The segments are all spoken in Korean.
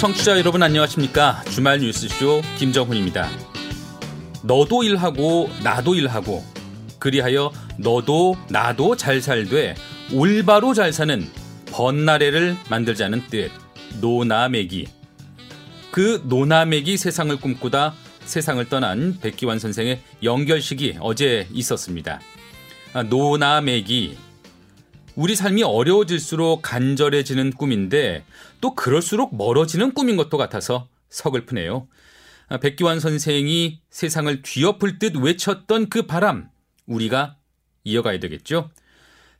청취자 여러분 안녕하십니까? 주말 뉴스쇼 김정훈입니다. 너도 일하고 나도 일하고 그리하여 너도 나도 잘 살되 올바로 잘 사는 번나래를 만들자는 뜻 노나매기 그 노나매기 세상을 꿈꾸다 세상을 떠난 백기환 선생의 연결식이 어제 있었습니다. 아, 노나매기 우리 삶이 어려워질수록 간절해지는 꿈인데 또 그럴수록 멀어지는 꿈인 것도 같아서 서글프네요. 아, 백기환 선생이 세상을 뒤엎을 듯 외쳤던 그 바람 우리가 이어가야 되겠죠.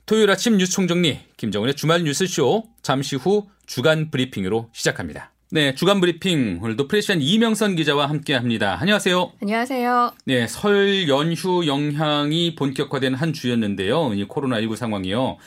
토요일 아침 뉴스 총정리 김정은의 주말 뉴스쇼 잠시 후 주간 브리핑으로 시작합니다. 네, 주간 브리핑 오늘도 프레시안 이명선 기자와 함께합니다. 안녕하세요. 안녕하세요. 네, 설 연휴 영향이 본격화된 한 주였는데요. 이 코로나 19 상황이요.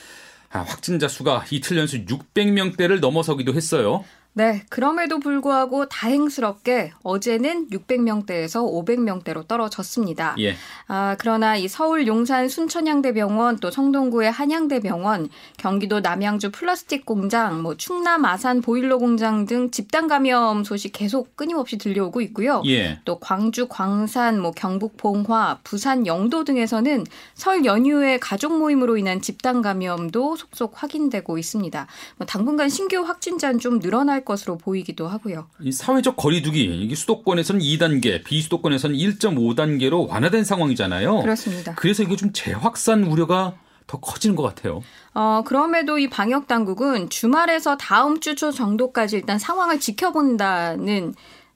아, 확진자 수가 이틀 연속 600명대를 넘어서기도 했어요. 네, 그럼에도 불구하고 다행스럽게 어제는 600명대에서 500명대로 떨어졌습니다. 예. 아, 그러나 이 서울 용산 순천향대병원 또 성동구의 한양대병원, 경기도 남양주 플라스틱 공장, 뭐 충남 아산 보일러 공장 등 집단 감염 소식 계속 끊임없이 들려오고 있고요. 예. 또 광주 광산, 뭐 경북 봉화, 부산 영도 등에서는 설 연휴에 가족 모임으로 인한 집단 감염도 속속 확인되고 있습니다. 뭐 당분간 신규 확진자는 좀 늘어날 것으로 보이기도 하고요. 이 사회적 거리두기 이게 수도권에서는 2단계, 비수도권에서는 1.5단계로 완화된 상황이잖아요. 그렇습니다. 그래서 이게 좀 재확산 우려가 더 커지는 것 같아요. 어, 그럼에도 이 방역 당국은 주말에서 다음 주 초 정도까지 일단 상황을 지켜본다는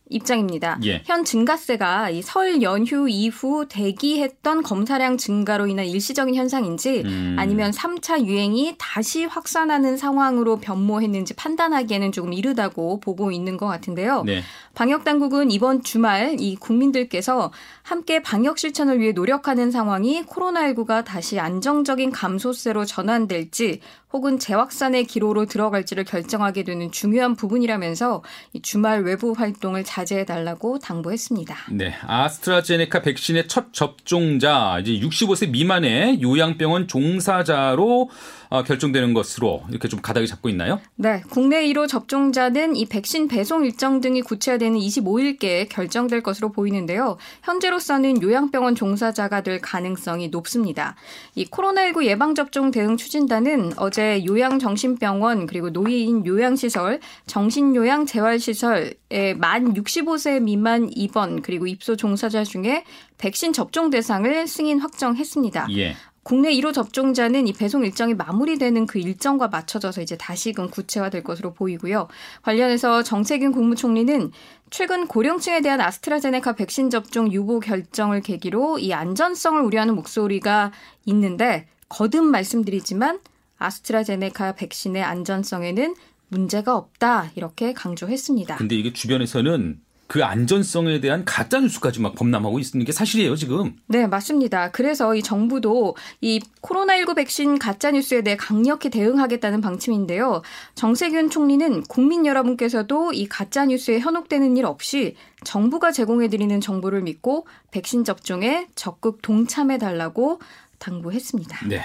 입장입니다. 예. 현 증가세가 이 설 연휴 이후 대기했던 검사량 증가로 인한 일시적인 현상인지 음. 아니면 3차 유행이 다시 확산하는 상황으로 변모했는지 판단하기에는 조금 이르다고 보고 있는 것 같은데요. 네. 방역 당국은 이번 주말 이 국민들께서 함께 방역 실천을 위해 노력하는 상황이 코로나19가 다시 안정적인 감소세로 전환될지 혹은 재확산의 기로로 들어갈지를 결정하게 되는 중요한 부분이라면서 이 주말 외부 활동을 자제해 달라고 당부했습니다. 네. 아스트라제네카 백신의 첫 접종자 이제 65세 미만의 요양병원 종사자로 어, 결정되는 것으로 이렇게 좀 가닥이 잡고 있나요? 네, 국내 1호 접종자는 이 백신 배송 일정 등이 구체화되는 25일께 결정될 것으로 보이는데요. 현재로서는 요양병원 종사자가 될 가능성이 높습니다. 이 코로나19 예방접종 대응 추진단은 어제 요양정신병원 그리고 노인 요양시설, 정신요양 재활시설의 만 65세 미만 입원 그리고 입소 종사자 중에 백신 접종 대상을 승인 확정했습니다. 예. 국내 1호 접종자는 이 배송 일정이 마무리되는 그 일정과 맞춰져서 이제 다시금 구체화될 것으로 보이고요. 관련해서 정세균 국무총리는 최근 고령층에 대한 아스트라제네카 백신 접종 유보 결정을 계기로 이 안전성을 우려하는 목소리가 있는데 거듭 말씀드리지만 아스트라제네카 백신의 안전성에는 문제가 없다 이렇게 강조했습니다. 근데 이게 주변에서는 그 안전성에 대한 가짜 뉴스까지 막 범람하고 있는 게 사실이에요, 지금. 네, 맞습니다. 그래서 이 정부도 이 코로나19 백신 가짜 뉴스에 대해 강력히 대응하겠다는 방침인데요. 정세균 총리는 국민 여러분께서도 이 가짜 뉴스에 현혹되는 일 없이 정부가 제공해 드리는 정보를 믿고 백신 접종에 적극 동참해 달라고 당부했습니다. 네.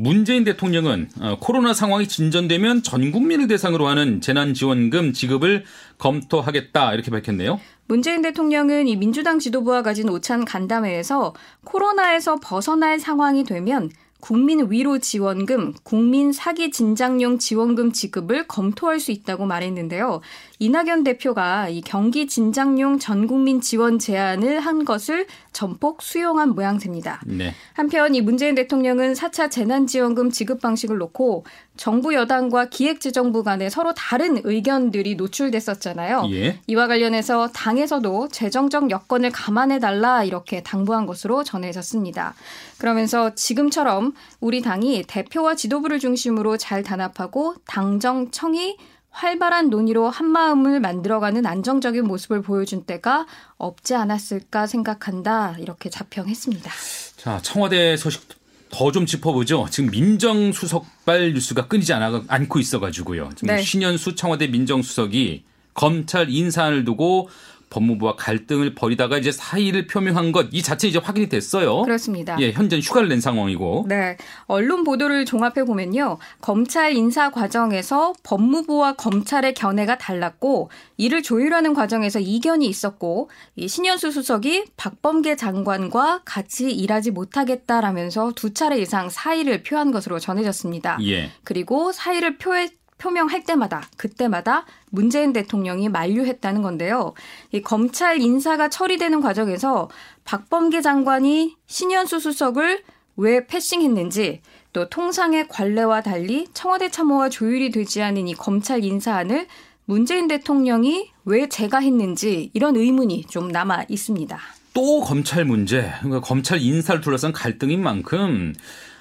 문재인 대통령은 어, 코로나 상황이 진전되면 전 국민을 대상으로 하는 재난지원금 지급을 검토하겠다 이렇게 밝혔네요. 문재인 대통령은 이 민주당 지도부와 가진 오찬 간담회에서 코로나에서 벗어날 상황이 되면 국민 위로 지원금, 국민 사기 진작용 지원금 지급을 검토할 수 있다고 말했는데요. 이낙연 대표가 이 경기 진작용 전 국민 지원 제안을 한 것을 전폭 수용한 모양새입니다. 네. 한편 이 문재인 대통령은 4차 재난지원금 지급 방식을 놓고 정부 여당과 기획재정부 간에 서로 다른 의견들이 노출됐었잖아요. 예. 이와 관련해서 당에서도 재정적 여건을 감안해 달라 이렇게 당부한 것으로 전해졌습니다. 그러면서 지금처럼 우리 당이 대표와 지도부를 중심으로 잘 단합하고 당정 청이 활발한 논의로 한마음을 만들어가는 안정적인 모습을 보여준 때가 없지 않았을까 생각한다. 이렇게 자평했습니다. 자, 청와대 소식 더 좀 짚어보죠. 지금 민정수석발 뉴스가 끊이지 않아, 않고 있어가지고요. 지금 네. 신현수 청와대 민정수석이 검찰 인사안을 두고 법무부와 갈등을 벌이다가 이제 사의를 표명한 것 이 자체 이제 확인이 됐어요. 그렇습니다. 예, 현재는 휴가를 낸 상황이고. 네. 언론 보도를 종합해 보면요. 검찰 인사 과정에서 법무부와 검찰의 견해가 달랐고 이를 조율하는 과정에서 이견이 있었고 이 신현수 수석이 박범계 장관과 같이 일하지 못하겠다라면서 두 차례 이상 사의를 표한 것으로 전해졌습니다. 예. 그리고 사의를 표해 표명할 때마다 그때마다 문재인 대통령이 만류했다는 건데요. 이 검찰 인사가 처리되는 과정에서 박범계 장관이 신현수 수석을 왜 패싱했는지 또 통상의 관례와 달리 청와대 참모와 조율이 되지 않은 이 검찰 인사안을 문재인 대통령이 왜 제가 했는지 이런 의문이 좀 남아 있습니다. 또 검찰 문제, 그러니까 검찰 인사를 둘러싼 갈등인 만큼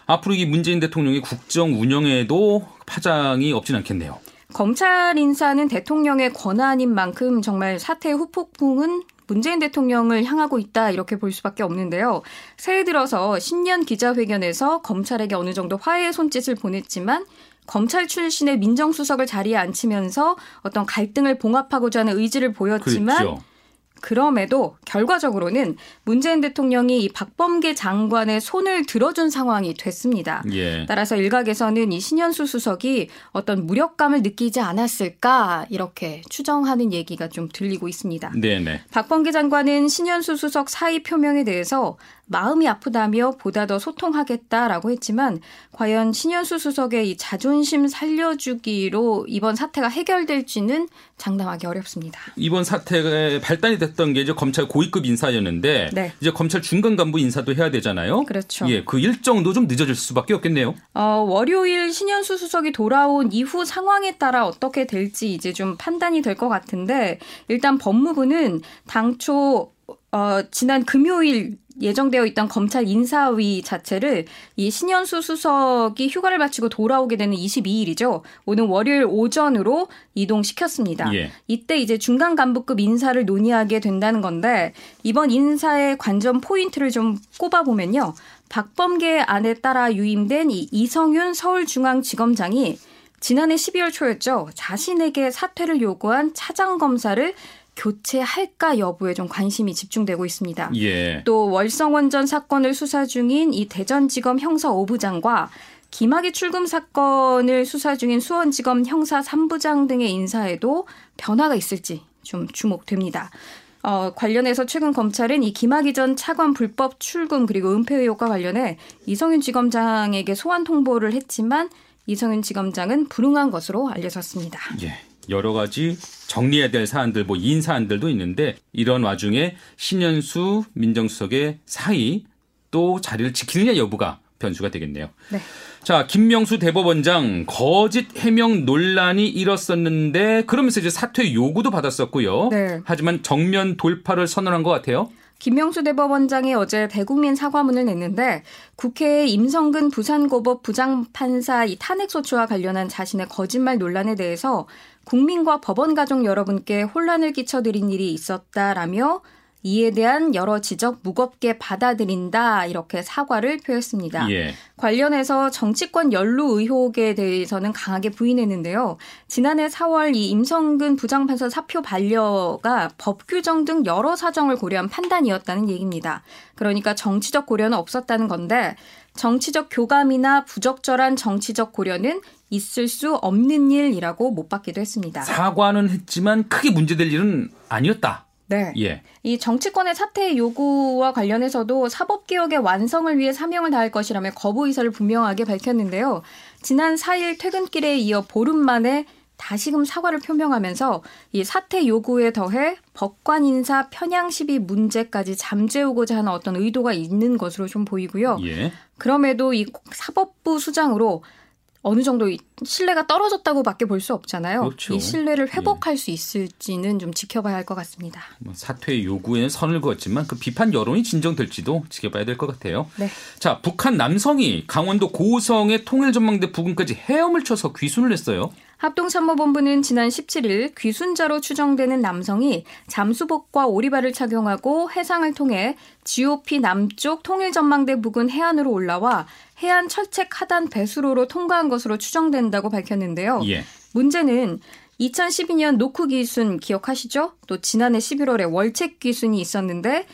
앞으로 이 문재인 대통령의 국정 운영에도 파장이 없진 않겠네요. 검찰 인사는 대통령의 권한인 만큼 정말 사태의 후폭풍은 문재인 대통령을 향하고 있다 이렇게 볼 수밖에 없는데요. 새해 들어서 신년 기자회견에서 검찰에게 어느 정도 화해의 손짓을 보냈지만 검찰 출신의 민정수석을 자리에 앉히면서 어떤 갈등을 봉합하고자 하는 의지를 보였지만 그렇죠. 그럼에도 결과적으로는 문재인 대통령이 이 박범계 장관의 손을 들어준 상황이 됐습니다. 예. 따라서 일각에서는 이 신현수 수석이 어떤 무력감을 느끼지 않았을까 이렇게 추정하는 얘기가 좀 들리고 있습니다. 네네. 박범계 장관은 신현수 수석 사의 표명에 대해서 마음이 아프다며 보다 더 소통하겠다라고 했지만 과연 신현수 수석의 이 자존심 살려주기로 이번 사태가 해결될지는 장담하기 어렵습니다. 이번 사태가 발단이 됐던 게 이제 검찰 고위급 인사였는데 네. 이제 검찰 중간 간부 인사도 해야 되잖아요. 그렇죠. 예, 그 일정도 좀 늦어질 수밖에 없겠네요. 어, 월요일 신현수 수석이 돌아온 이후 상황에 따라 어떻게 될지 이제 좀 판단이 될 것 같은데 일단 법무부는 당초 어, 지난 금요일 예정되어 있던 검찰 인사위 자체를 이 신현수 수석이 휴가를 마치고 돌아오게 되는 22일이죠. 오는 월요일 오전으로 이동시켰습니다. 예. 이때 이제 중간 간부급 인사를 논의하게 된다는 건데 이번 인사의 관전 포인트를 좀 꼽아보면요. 박범계 안에 따라 유임된 이 이성윤 서울중앙지검장이 지난해 12월 초였죠. 자신에게 사퇴를 요구한 차장 검사를 교체할까 여부에 좀 관심이 집중되고 있습니다. 예. 또 월성원전 사건을 수사 중인 이 대전지검 형사 5부장과 김학의 출금 사건을 수사 중인 수원지검 형사 3부장 등의 인사에도 변화가 있을지 좀 주목됩니다. 어, 관련해서 최근 검찰은 이 김학의 전 차관 불법 출금 그리고 은폐 의혹과 관련해 이성윤 지검장에게 소환 통보를 했지만 이성윤 지검장은 불응한 것으로 알려졌습니다. 예. 여러 가지 정리해야 될 사안들, 뭐 인 사안들도 있는데 이런 와중에 신현수 민정수석의 사의 또 자리를 지키느냐 여부가 변수가 되겠네요. 네. 자, 김명수 대법원장 거짓 해명 논란이 일었었는데 그러면서 이제 사퇴 요구도 받았었고요. 네. 하지만 정면 돌파를 선언한 것 같아요. 김명수 대법원장이 어제 대국민 사과문을 냈는데 국회에 임성근 부산고법 부장판사 이 탄핵소추와 관련한 자신의 거짓말 논란에 대해서 국민과 법원 가족 여러분께 혼란을 끼쳐드린 일이 있었다라며 이에 대한 여러 지적 무겁게 받아들인다 이렇게 사과를 표했습니다. 예. 관련해서 정치권 연루 의혹에 대해서는 강하게 부인했는데요. 지난해 4월 이 임성근 부장판사 사표 반려가 법 규정 등 여러 사정을 고려한 판단이었다는 얘기입니다. 그러니까 정치적 고려는 없었다는 건데 정치적 교감이나 부적절한 정치적 고려는 있을 수 없는 일이라고 못 받기도 했습니다. 사과는 했지만 크게 문제될 일은 아니었다. 네. 예. 이 정치권의 사퇴 요구와 관련해서도 사법개혁의 완성을 위해 사명을 다할 것이라며 거부 의사를 분명하게 밝혔는데요. 지난 4일 퇴근길에 이어 보름 만에 다시금 사과를 표명하면서 이 사퇴 요구에 더해 법관 인사 편향 시비 문제까지 잠재우고자 하는 어떤 의도가 있는 것으로 좀 보이고요. 예. 그럼에도 이 사법부 수장으로 어느 정도 신뢰가 떨어졌다고밖에 볼 수 없잖아요. 그렇죠. 이 신뢰를 회복할 수 있을지는 좀 지켜봐야 할 것 같습니다. 뭐 사퇴 요구에는 선을 그었지만 그 비판 여론이 진정될지도 지켜봐야 될 것 같아요. 네. 자, 북한 남성이 강원도 고성의 통일전망대 부근까지 헤엄을 쳐서 귀순을 했어요. 합동참모본부는 지난 17일 귀순자로 추정되는 남성이 잠수복과 오리발을 착용하고 해상을 통해 GOP 남쪽 통일전망대 부근 해안으로 올라와 해안 철책 하단 배수로로 통과한 것으로 추정된다고 밝혔는데요. 예. 문제는 2012년 노크 귀순 기억하시죠? 또 지난해 11월에 월책 귀순이 있었는데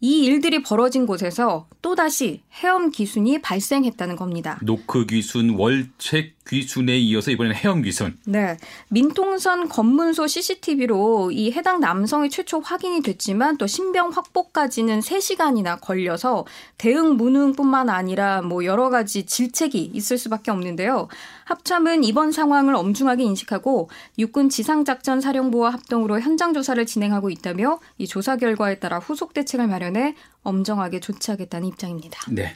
이 일들이 벌어진 곳에서 또다시 헤엄 귀순이 발생했다는 겁니다. 노크 귀순, 월책 귀순에 이어서 이번에는 헤엄 귀순. 네. 민통선 검문소 CCTV로 이 해당 남성이 최초 확인이 됐지만 또 신병 확보까지는 3시간이나 걸려서 대응 무능뿐만 아니라 뭐 여러 가지 질책이 있을 수밖에 없는데요. 합참은 이번 상황을 엄중하게 인식하고 육군 지상작전 사령부와 합동으로 현장 조사를 진행하고 있다며 이 조사 결과에 따라 후속 대책을 마련해 엄정하게 조치하겠다는 입장입니다. 네.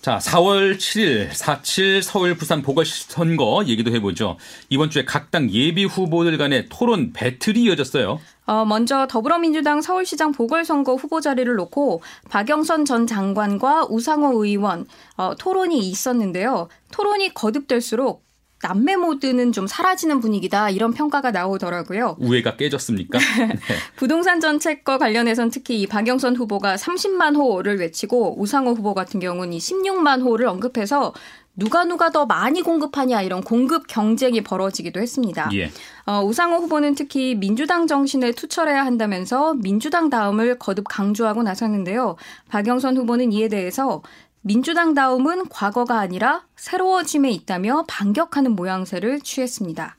자, 4월 7일 4.7 서울 부산 보궐선거 얘기도 해보죠. 이번 주에 각 당 예비 후보들 간의 토론 배틀이 이어졌어요. 어, 먼저 더불어민주당 서울시장 보궐선거 후보 자리를 놓고 박영선 전 장관과 우상호 의원 어, 토론이 있었는데요. 토론이 거듭될수록 남매 모드는 좀 사라지는 분위기다 이런 평가가 나오더라고요. 우애가 깨졌습니까? 네. 부동산 정책과 관련해선 특히 이 박영선 후보가 30만 호를 외치고 우상호 후보 같은 경우는 이 16만 호를 언급해서 누가 누가 더 많이 공급하냐 이런 공급 경쟁이 벌어지기도 했습니다. 예. 어, 우상호 후보는 특히 민주당 정신에 투철해야 한다면서 민주당 다음을 거듭 강조하고 나섰는데요. 박영선 후보는 이에 대해서 민주당 다음은 과거가 아니라 새로워짐에 있다며 반격하는 모양새를 취했습니다.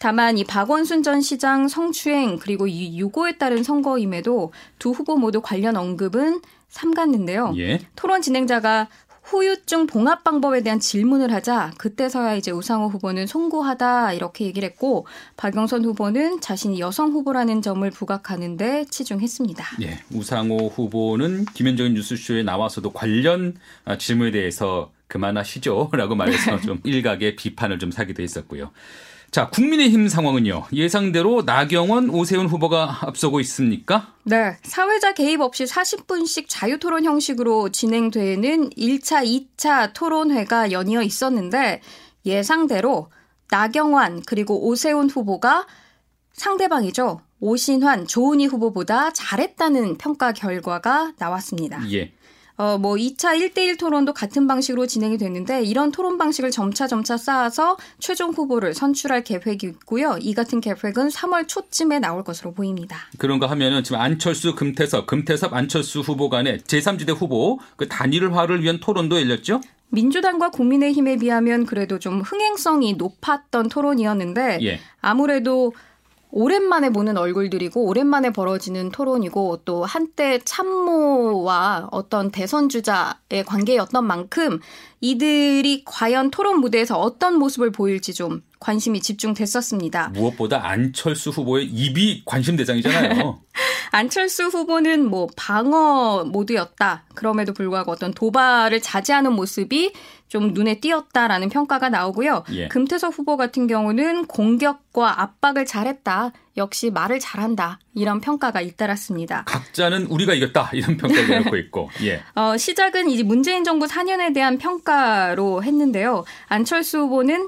다만 이 박원순 전 시장 성추행 그리고 이 유고에 따른 선거임에도 두 후보 모두 관련 언급은 삼갔는데요. 예. 토론 진행자가 후유증 봉합 방법에 대한 질문을 하자 그때서야 이제 우상호 후보는 송구하다 이렇게 얘기를 했고 박영선 후보는 자신이 여성 후보라는 점을 부각하는데 치중했습니다. 예, 우상호 후보는 김현정인 뉴스쇼에 나와서도 관련 아, 질문에 대해서 그만하시죠라고 말해서 좀 일각의 비판을 좀 사기도 했었고요. 자, 국민의힘 상황은요. 예상대로 나경원, 오세훈 후보가 앞서고 있습니까? 네. 사회자 개입 없이 40분씩 자유 토론 형식으로 진행되는 1차, 2차 토론회가 연이어 있었는데 예상대로 나경원 그리고 오세훈 후보가 상대방이죠. 오신환, 조은희 후보보다 잘했다는 평가 결과가 나왔습니다. 예. 어, 뭐 2차 1대1 토론도 같은 방식으로 진행이 됐는데 이런 토론 방식을 점차 점차 쌓아서 최종 후보를 선출할 계획이 있고요. 이 같은 계획은 3월 초쯤에 나올 것으로 보입니다. 그런가 하면은 지금 안철수, 금태섭, 금태섭, 안철수 후보 간의 제3지대 후보 그 단일화를 위한 토론도 열렸죠? 민주당과 국민의힘에 비하면 그래도 좀 흥행성이 높았던 토론이었는데 예. 아무래도 오랜만에 보는 얼굴들이고 오랜만에 벌어지는 토론이고 또 한때 참모와 어떤 대선 주자의 관계였던 만큼 이들이 과연 토론 무대에서 어떤 모습을 보일지 좀 관심이 집중됐었습니다. 무엇보다 안철수 후보의 입이 관심 대상이잖아요. 안철수 후보는 뭐 방어 모드였다. 그럼에도 불구하고 어떤 도발을 자제하는 모습이 좀 눈에 띄었다라는 평가가 나오고요. 예. 금태섭 후보 같은 경우는 공격과 압박을 잘했다. 역시 말을 잘한다. 이런 평가가 잇따랐습니다. 각자는 우리가 이겼다 이런 평가를 내놓고 있고 예. 어, 시작은 이제 문재인 정부 4년에 대한 평가로 했는데요. 안철수 후보는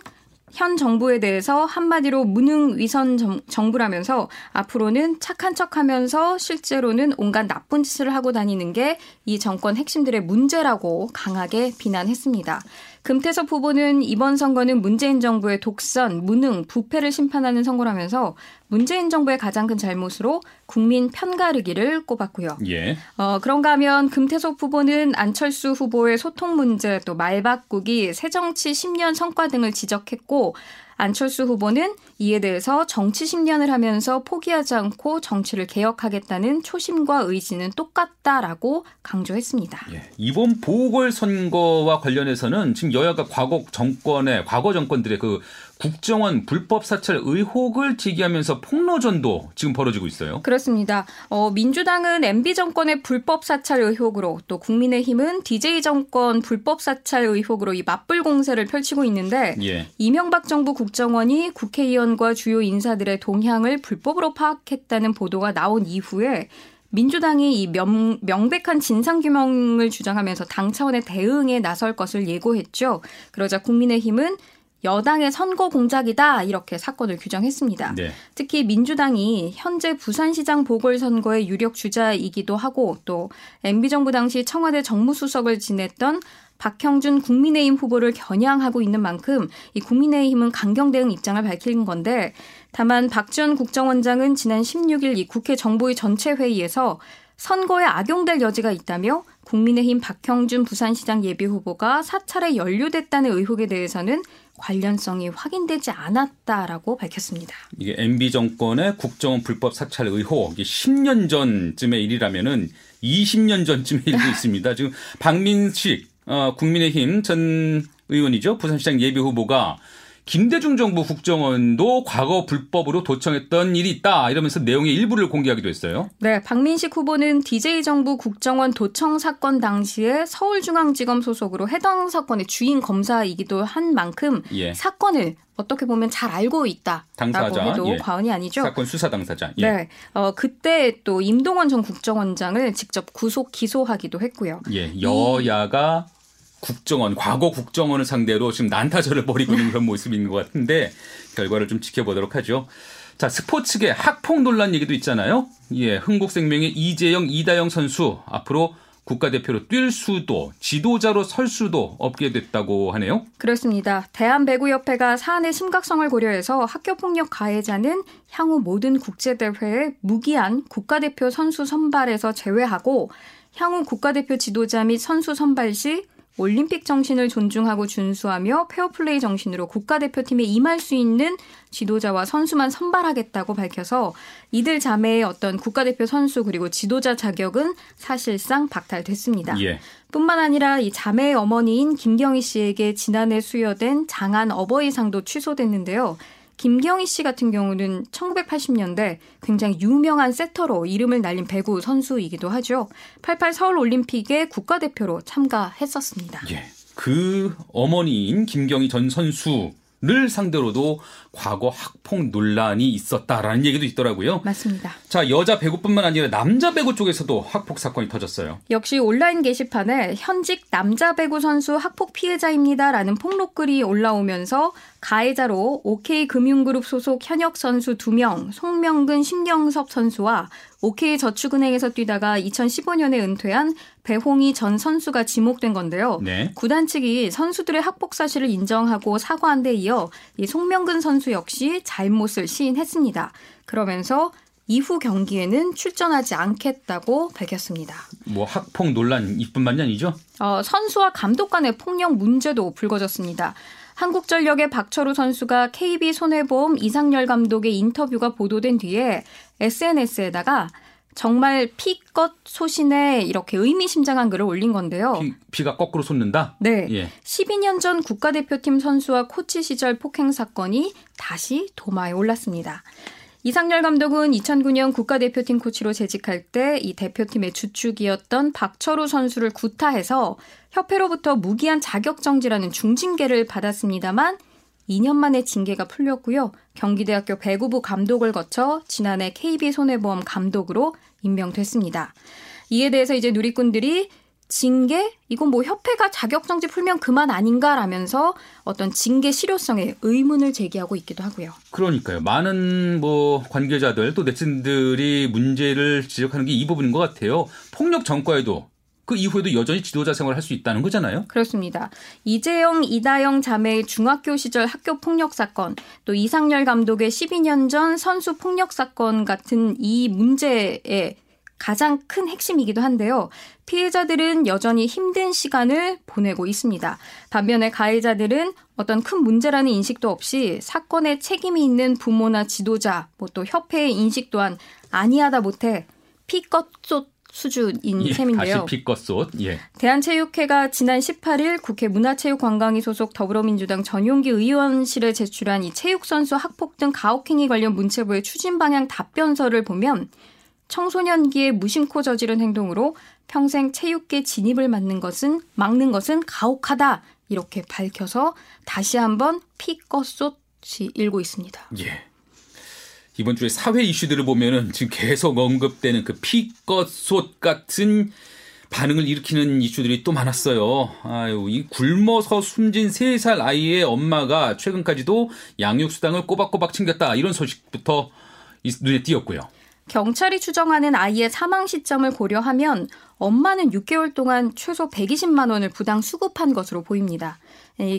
현 정부에 대해서 한마디로 무능 위선 정, 부라면서 앞으로는 착한 척하면서 실제로는 온갖 나쁜 짓을 하고 다니는 게 이 정권 핵심들의 문제라고 강하게 비난했습니다. 금태섭 후보는 이번 선거는 문재인 정부의 독선, 무능, 부패를 심판하는 선거라면서 문재인 정부의 가장 큰 잘못으로 국민 편가르기를 꼽았고요. 예. 어, 그런가 하면 금태섭 후보는 안철수 후보의 소통 문제 또 말바꾸기, 새정치 10년 성과 등을 지적했고 안철수 후보는 이에 대해서 정치 10년을 하면서 포기하지 않고 정치를 개혁하겠다는 초심과 의지는 똑같다라고 강조했습니다. 예. 이번 보궐선거와 관련해서는 지금 여야가 과거 정권의 과거 정권들의 그 국정원 불법 사찰 의혹을 제기하면서 폭로전도 지금 벌어지고 있어요. 그렇습니다. 어, 민주당은 MB 정권의 불법 사찰 의혹으로 또 국민의힘은 DJ 정권 불법 사찰 의혹으로 이 맞불 공세를 펼치고 있는데 예. 이명박 정부 국정원이 국회의원과 주요 인사들의 동향을 불법으로 파악했다는 보도가 나온 이후에 민주당이 이 명, 명백한 진상규명을 주장하면서 당 차원의 대응에 나설 것을 예고했죠. 그러자 국민의힘은 여당의 선거 공작이다 이렇게 사건을 규정했습니다. 네. 특히 민주당이 현재 부산시장 보궐선거의 유력 주자이기도 하고 또 MB 정부 당시 청와대 정무수석을 지냈던 박형준 국민의힘 후보를 겨냥하고 있는 만큼 이 국민의힘은 강경 대응 입장을 밝힌 건데 다만 박지원 국정원장은 지난 16일 이 국회 정보위 전체 회의에서 선거에 악용될 여지가 있다며 국민의힘 박형준 부산시장 예비후보가 사찰에 연루됐다는 의혹에 대해서는 관련성이 확인되지 않았다라고 밝혔습니다. 이게 MB 정권의 국정원 불법 사찰 의혹, 이게 10년 전쯤의 일이라면은 20년 전쯤의 일도 있습니다. 지금 박민식 어, 국민의힘 전 의원이죠. 부산시장 예비후보가 김대중 정부 국정원도 과거 불법으로 도청했던 일이 있다 이러면서 내용의 일부를 공개하기도 했어요. 네, 박민식 후보는 DJ 정부 국정원 도청 사건 당시에 서울중앙지검 소속으로 해당 사건의 주인 검사이기도 한 만큼 예. 사건을 어떻게 보면 잘 알고 있다. 당사자 해도 예. 과언이 아니죠. 사건 수사 당사자. 예. 네, 어, 그때 또 임동원 전 국정원장을 직접 구속 기소하기도 했고요. 예, 여야가 국정원, 과거 국정원을 상대로 지금 난타전을 벌이고 있는 그런 모습인 것 같은데 결과를 좀 지켜보도록 하죠. 자, 스포츠계 학폭 논란 얘기도 있잖아요. 예, 흥국생명의 이재영, 이다영 선수 앞으로 국가대표로 뛸 수도 지도자로 설 수도 없게 됐다고 하네요. 그렇습니다. 대한배구협회가 사안의 심각성을 고려해서 학교폭력 가해자는 향후 모든 국제대회에 무기한 국가대표 선수 선발에서 제외하고 향후 국가대표 지도자 및 선수 선발 시 올림픽 정신을 존중하고 준수하며 페어플레이 정신으로 국가대표팀에 임할 수 있는 지도자와 선수만 선발하겠다고 밝혀서 이들 자매의 어떤 국가대표 선수 그리고 지도자 자격은 사실상 박탈됐습니다. 예. 뿐만 아니라 이 자매의 어머니인 김경희 씨에게 지난해 수여된 장안 어버이상도 취소됐는데요. 김경희 씨 같은 경우는 1980년대 굉장히 유명한 세터로 이름을 날린 배구 선수이기도 하죠. 88 서울 올림픽에 국가대표로 참가했었습니다. 예. 그 어머니인 김경희 전 선수 를 상대로도 과거 학폭 논란이 있었다라는 얘기도 있더라고요. 맞습니다. 자, 여자 배구뿐만 아니라 남자 배구 쪽에서도 학폭 사건이 터졌어요. 역시 온라인 게시판에 현직 남자 배구 선수 학폭 피해자입니다라는 폭로글이 올라오면서 가해자로 OK금융그룹 소속 현역 선수 2명, 송명근, 심경섭 선수와 OK저축은행에서 뛰다가 2015년에 은퇴한 배홍희 전 선수가 지목된 건데요. 네. 구단 측이 선수들의 학폭 사실을 인정하고 사과한 데 이어 이 송명근 선수 역시 잘못을 시인했습니다. 그러면서 이후 경기에는 출전하지 않겠다고 밝혔습니다. 뭐 학폭 논란 이뿐만이 아니죠? 어, 선수와 감독 간의 폭력 문제도 불거졌습니다. 한국전력의 박철우 선수가 KB 손해보험 이상열 감독의 인터뷰가 보도된 뒤에 SNS에다가 정말 피껏 소신에 이렇게 의미심장한 글을 올린 건데요. 피, 가 거꾸로 솟는다? 네. 예. 12년 전 국가대표팀 선수와 코치 시절 폭행 사건이 다시 도마에 올랐습니다. 이상열 감독은 2009년 국가대표팀 코치로 재직할 때 이 대표팀의 주축이었던 박철우 선수를 구타해서 협회로부터 무기한 자격정지라는 중징계를 받았습니다만 2년 만에 징계가 풀렸고요. 경기대학교 배구부 감독을 거쳐 지난해 KB손해보험 감독으로 임명됐습니다. 이에 대해서 이제 누리꾼들이 징계? 이건 뭐 협회가 자격정지 풀면 그만 아닌가라면서 어떤 징계 실효성에 의문을 제기하고 있기도 하고요. 그러니까요. 많은 뭐 관계자들 또 네티즌들이 문제를 지적하는 게 이 부분인 것 같아요. 폭력 전과에도 그 이후에도 여전히 지도자 생활을 할 수 있다는 거잖아요. 그렇습니다. 이재영, 이다영 자매의 중학교 시절 학교 폭력 사건, 또 이상열 감독의 12년 전 선수 폭력 사건 같은 이 문제의 가장 큰 핵심이기도 한데요. 피해자들은 여전히 힘든 시간을 보내고 있습니다. 반면에 가해자들은 어떤 큰 문제라는 인식도 없이 사건에 책임이 있는 부모나 지도자, 뭐 또 협회의 인식 또한 아니하다 못해 피껏 쏟 수준인 예, 셈인데요. 다시 피껏쏟. 예. 대한체육회가 지난 18일 국회 문화체육관광위 소속 더불어민주당 전용기 의원실에 제출한 이 체육선수 학폭 등 가혹행위 관련 문체부의 추진 방향 답변서를 보면 청소년기에 무심코 저지른 행동으로 평생 체육계 진입을 막는 것은 막는 것은 가혹하다 이렇게 밝혀서 다시 한번 피껏쏟이 일고 있습니다. 예. 이번 주에 사회 이슈들을 보면은 지금 계속 언급되는 그 피껏솥 같은 반응을 일으키는 이슈들이 또 많았어요. 아유, 이 굶어서 숨진 3살 아이의 엄마가 최근까지도 양육수당을 꼬박꼬박 챙겼다. 이런 소식부터 눈에 띄었고요. 경찰이 추정하는 아이의 사망 시점을 고려하면 엄마는 6개월 동안 최소 120만 원을 부당 수급한 것으로 보입니다.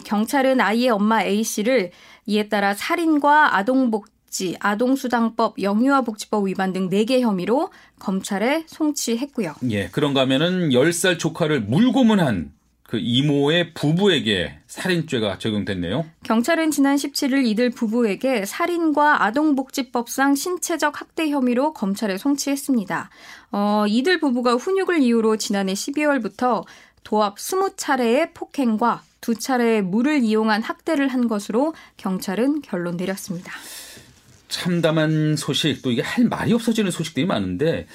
경찰은 아이의 엄마 A 씨를 이에 따라 살인과 아동복 노동복지, 아동수당법, 영유아복지법 위반 등 4개 혐의로 검찰에 송치했고요. 예, 그런가 하면은 10살 조카를 물고문한 그 이모의 부부에게 살인죄가 적용됐네요. 경찰은 지난 17일 이들 부부에게 살인과 아동복지법상 신체적 학대 혐의로 검찰에 송치했습니다. 어, 이들 부부가 훈육을 이유로 지난해 12월부터 도합 20차례의 폭행과 두 차례의 물을 이용한 학대를 한 것으로 경찰은 결론 내렸습니다. 참담한 소식 또 이게 할 말이 없어지는 소식들이 많은데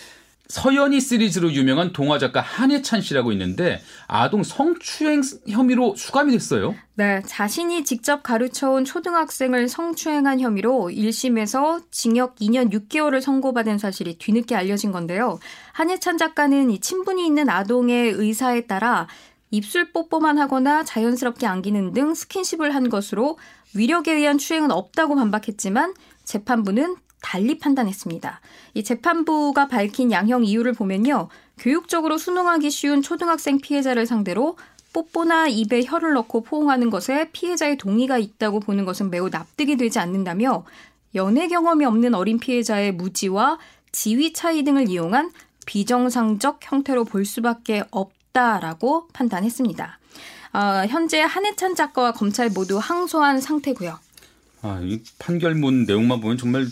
서연이 시리즈로 유명한 동화 작가 한혜찬 씨라고 있는데 아동 성추행 혐의로 수감이 됐어요. 네, 자신이 직접 가르쳐온 초등학생을 성추행한 혐의로 1심에서 징역 2년 6개월을 선고받은 사실이 뒤늦게 알려진 건데요. 한혜찬 작가는 이 친분이 있는 아동의 의사에 따라 입술 뽀뽀만 하거나 자연스럽게 안기는 등 스킨십을 한 것으로 위력에 의한 추행은 없다고 반박했지만 재판부는 달리 판단했습니다. 이 재판부가 밝힌 양형 이유를 보면요. 교육적으로 수능하기 쉬운 초등학생 피해자를 상대로 뽀뽀나 입에 혀를 넣고 포옹하는 것에 피해자의 동의가 있다고 보는 것은 매우 납득이 되지 않는다며 연애 경험이 없는 어린 피해자의 무지와 지위 차이 등을 이용한 비정상적 형태로 볼 수밖에 없다라고 판단했습니다. 어, 현재 한해찬 작가와 검찰 모두 항소한 상태고요. 아, 이 판결문 내용만 보면 정말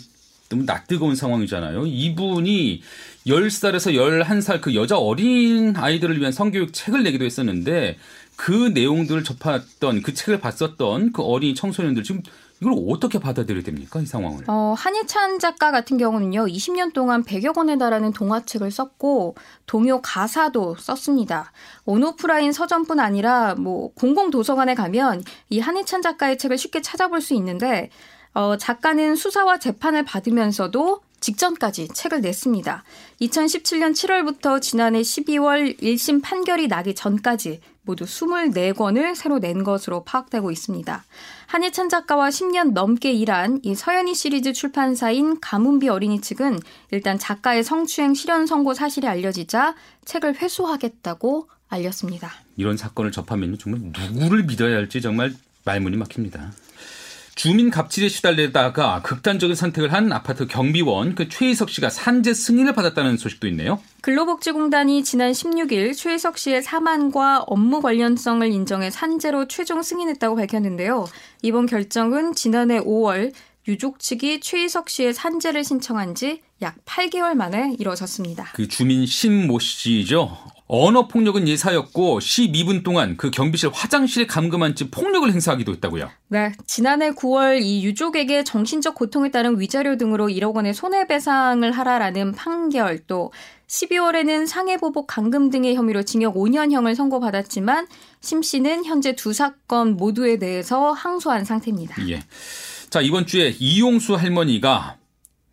너무 낯뜨거운 상황이잖아요. 이분이 10살에서 11살 그 여자 어린 아이들을 위한 성교육 책을 내기도 했었는데 그 내용들을 접했던 그 책을 봤었던 그 어린 청소년들 지금 이걸 어떻게 받아들여야 됩니까? 이 상황을. 어, 한희찬 작가 같은 경우는요. 20년 동안 100여 권에 달하는 동화책을 썼고 동요 가사도 썼습니다. 온오프라인 서점뿐 아니라 뭐 공공 도서관에 가면 이 한희찬 작가의 책을 쉽게 찾아볼 수 있는데 어, 작가는 수사와 재판을 받으면서도 직전까지 책을 냈습니다. 2017년 7월부터 지난해 12월 1심 판결이 나기 전까지 모두 24권을 새로 낸 것으로 파악되고 있습니다. 한예찬 작가와 10년 넘게 일한 이 서연이 시리즈 출판사인 가문비 어린이 측은 일단 작가의 성추행 실현 선고 사실이 알려지자 책을 회수하겠다고 알렸습니다. 이런 사건을 접하면 정말 누구를 믿어야 할지 정말 말문이 막힙니다. 주민 갑질에 시달리다가 극단적인 선택을 한 아파트 경비원 그 최희석 씨가 산재 승인을 받았다는 소식도 있네요. 근로복지공단이 지난 16일 최희석 씨의 사망과 업무 관련성을 인정해 산재로 최종 승인했다고 밝혔는데요. 이번 결정은 지난해 5월 유족 측이 최희석 씨의 산재를 신청한 지 약 8개월 만에 이뤄졌습니다. 그 주민 신모 씨죠. 언어 폭력은 예사였고 12분 동안 그 경비실 화장실에 감금한 채 폭력을 행사하기도 했다고요. 네, 지난해 9월 이 유족에게 정신적 고통에 따른 위자료 등으로 1억 원의 손해배상을 하라라는 판결 또 12월에는 상해보복 감금 등의 혐의로 징역 5년형을 선고받았지만 심 씨는 현재 두 사건 모두에 대해서 항소한 상태입니다. 예. 자, 이번 주에 이용수 할머니가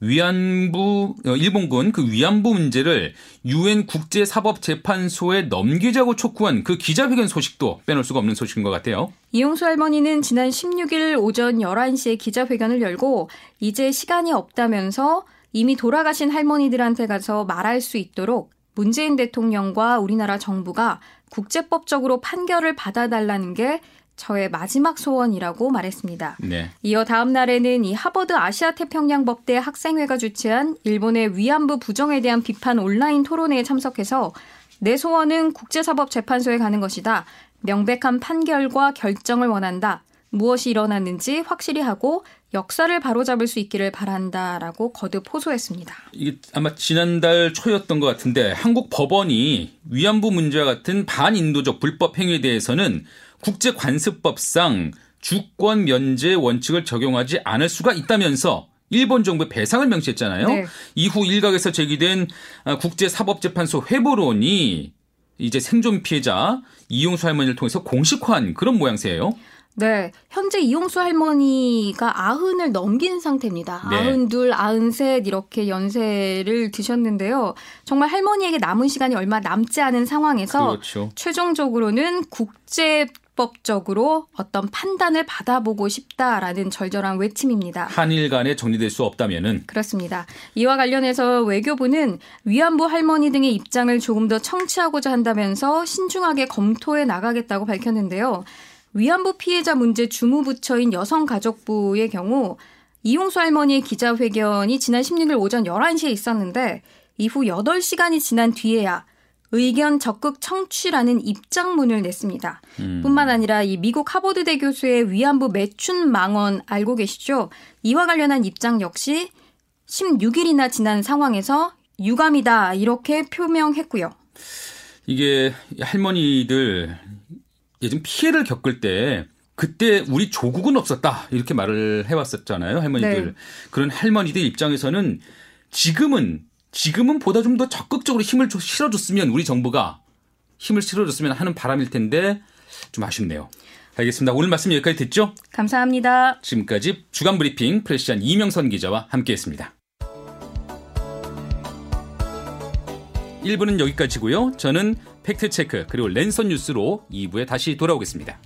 위안부 어, 일본군 그 위안부 문제를 유엔 국제사법재판소에 넘기자고 촉구한 그 기자회견 소식도 빼놓을 수가 없는 소식인 것 같아요. 이용수 할머니는 지난 16일 오전 11시에 기자회견을 열고 이제 시간이 없다면서 이미 돌아가신 할머니들한테 가서 말할 수 있도록 문재인 대통령과 우리나라 정부가 국제법적으로 판결을 받아달라는 게 저의 마지막 소원이라고 말했습니다. 네. 이어 다음 날에는 이 하버드 아시아 태평양 법대 학생회가 주최한 일본의 위안부 부정에 대한 비판 온라인 토론회에 참석해서 내 소원은 국제사법재판소에 가는 것이다. 명백한 판결과 결정을 원한다. 무엇이 일어났는지 확실히 하고 역사를 바로잡을 수 있기를 바란다라고 거듭 호소했습니다. 이게 아마 지난달 초였던 것 같은데 한국 법원이 위안부 문제와 같은 반인도적 불법 행위에 대해서는 국제 관습법상 주권 면제 원칙을 적용하지 않을 수가 있다면서 일본 정부의 배상을 명시했잖아요. 네. 이후 일각에서 제기된 아, 국제사법재판소 회보론이 이제 생존 피해자 이용수 할머니를 통해서 공식화한 그런 모양새예요. 네. 현재 이용수 할머니가 아흔을 넘긴 상태입니다. 네. 아흔둘, 아흔셋 이렇게 연세를 드셨는데요. 정말 할머니에게 남은 시간이 얼마 남지 않은 상황에서 그렇죠. 최종적으로는 국제 법적으로 어떤 판단을 받아보고 싶다라는 절절한 외침입니다. 한일 간에 정리될 수 없다면은 그렇습니다. 이와 관련해서 외교부는 위안부 할머니 등의 입장을 조금 더 청취하고자 한다면서 신중하게 검토해 나가겠다고 밝혔는데요. 위안부 피해자 문제 주무부처인 여성가족부의 경우 이용수 할머니의 기자회견이 지난 16일 오전 11시에 있었는데 이후 8시간이 지난 뒤에야 의견 적극 청취라는 입장문을 냈습니다. 음. 뿐만 아니라 이 미국 하버드대 교수의 위안부 매춘 망언 알고 계시죠? 이와 관련한 입장 역시 16일이나 지난 상황에서 유감이다 이렇게 표명했고요. 이게 할머니들 예전 피해를 겪을 때 그때 우리 조국은 없었다 이렇게 말을 해왔었잖아요 할머니들 네. 그런 할머니들 입장에서는 지금은 지금은 보다 좀 더 적극적으로 힘을 실어줬으면 우리 정부가 힘을 실어줬으면 하는 바람일 텐데 좀 아쉽네요. 알겠습니다. 오늘 말씀 여기까지 듣죠? 감사합니다. 지금까지 주간 브리핑 프레시안 이명선 기자와 함께했습니다. 1부는 여기까지고요. 저는 팩트체크 그리고 랜선 뉴스로 2부에 다시 돌아오겠습니다.